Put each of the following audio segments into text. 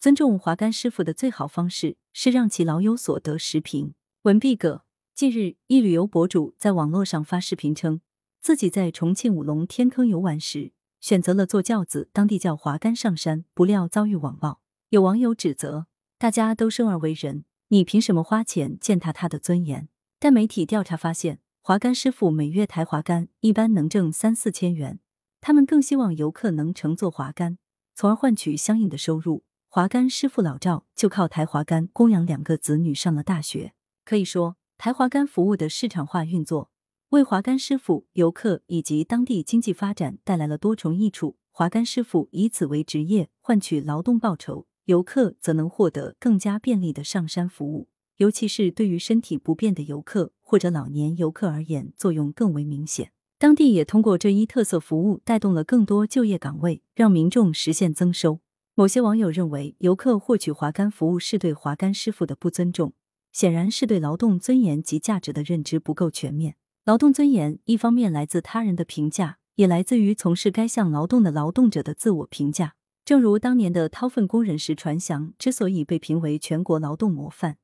尊重华干师傅的最好方式是让其老有所得。时评文毕葛。近日，一旅游博主在网络上发视频称，自己在重庆武隆天坑游玩时，选择了坐轿子，当地叫华干上山，不料遭遇网暴。有网友指责：“大家都生而为人，你凭什么花钱践踏他的尊严？”但媒体调查发现，华干师傅每月抬华干一般能挣三四千元，他们更希望游客能乘坐华干，从而换取相应的收入。华干师傅老赵就靠抬华干供养两个子女上了大学，可以说。抬华干服务的市场化运作，为华干师傅、游客以及当地经济发展带来了多重益处。华干师傅以此为职业，换取劳动报酬；游客则能获得更加便利的上山服务，尤其是对于身体不便的游客或者老年游客而言，作用更为明显。当地也通过这一特色服务，带动了更多就业岗位，让民众实现增收。某些网友认为，游客获取滑竿服务是对滑竿师傅的不尊重。显然是对劳动尊严及价值的认知不够全面。劳动尊严一方面来自他人的评价，也来自于从事该项劳动的劳动者的自我评价。正如当年的掏粪工人石传祥之所以被评为全国劳动模范，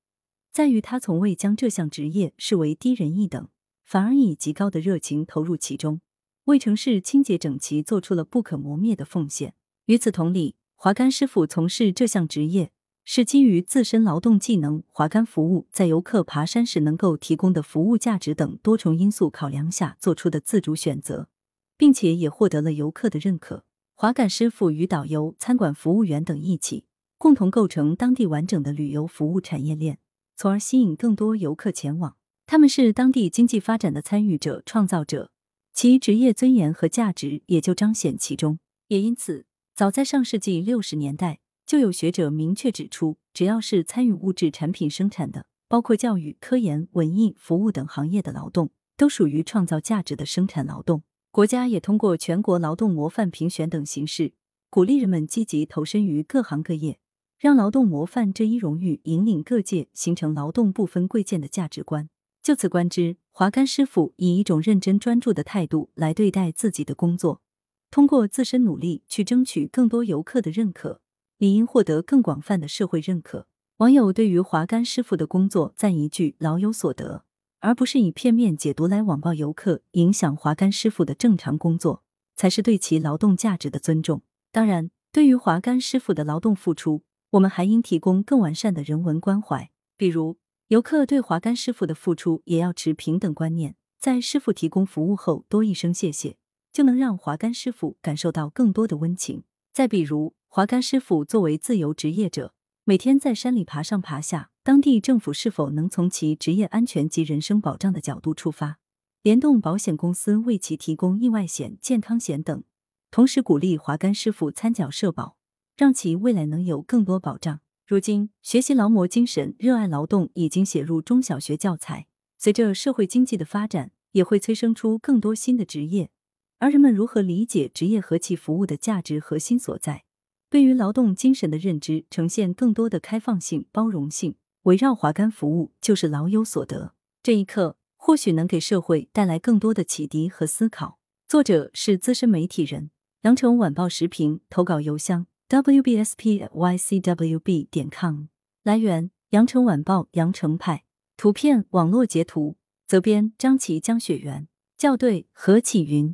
在于他从未将这项职业视为低人一等，反而以极高的热情投入其中，为城市清洁整齐做出了不可磨灭的奉献。与此同理，华干师傅从事这项职业。是基于自身劳动技能、华干服务在游客爬山时能够提供的服务价值等多重因素考量下做出的自主选择，并且也获得了游客的认可。华感师傅与导游、餐馆服务员等一起，共同构成当地完整的旅游服务产业链，从而吸引更多游客前往。他们是当地经济发展的参与者、创造者，其职业尊严和价值也就彰显其中。也因此，早在上世纪六十年代。就有学者明确指出，只要是参与物质产品生产的，包括教育、科研、文艺、服务等行业的劳动，都属于创造价值的生产劳动。国家也通过全国劳动模范评选等形式，鼓励人们积极投身于各行各业，让劳动模范这一荣誉引领各界，形成劳动不分贵贱的价值观。就此观之，华干师傅以一种认真专注的态度来对待自己的工作，通过自身努力去争取更多游客的认可。理应获得更广泛的社会认可。网友对于华干师傅的工作赞一句“老有所得”，而不是以片面解读来网暴游客，影响华干师傅的正常工作，才是对其劳动价值的尊重。当然，对于华干师傅的劳动付出，我们还应提供更完善的人文关怀。比如，游客对华干师傅的付出也要持平等观念，在师傅提供服务后多一声谢谢，就能让华干师傅感受到更多的温情。再比如，华干师傅作为自由职业者，每天在山里爬上爬下，当地政府是否能从其职业安全及人身保障的角度出发，联动保险公司为其提供意外险、健康险等，同时鼓励华干师傅参缴社保，让其未来能有更多保障。如今，学习劳模精神、热爱劳动已经写入中小学教材。随着社会经济的发展，也会催生出更多新的职业，而人们如何理解职业和其服务的价值核心所在？对于劳动精神的认知，呈现更多的开放性、包容性，围绕华干服务就是老有所得。这一刻，或许能给社会带来更多的启迪和思考。作者是资深媒体人，羊城晚报时评投稿邮箱 wbspycwb 点 com。来源：羊城晚报羊城派。图片：网络截图。责编：张琪、江雪源。校对：何启云。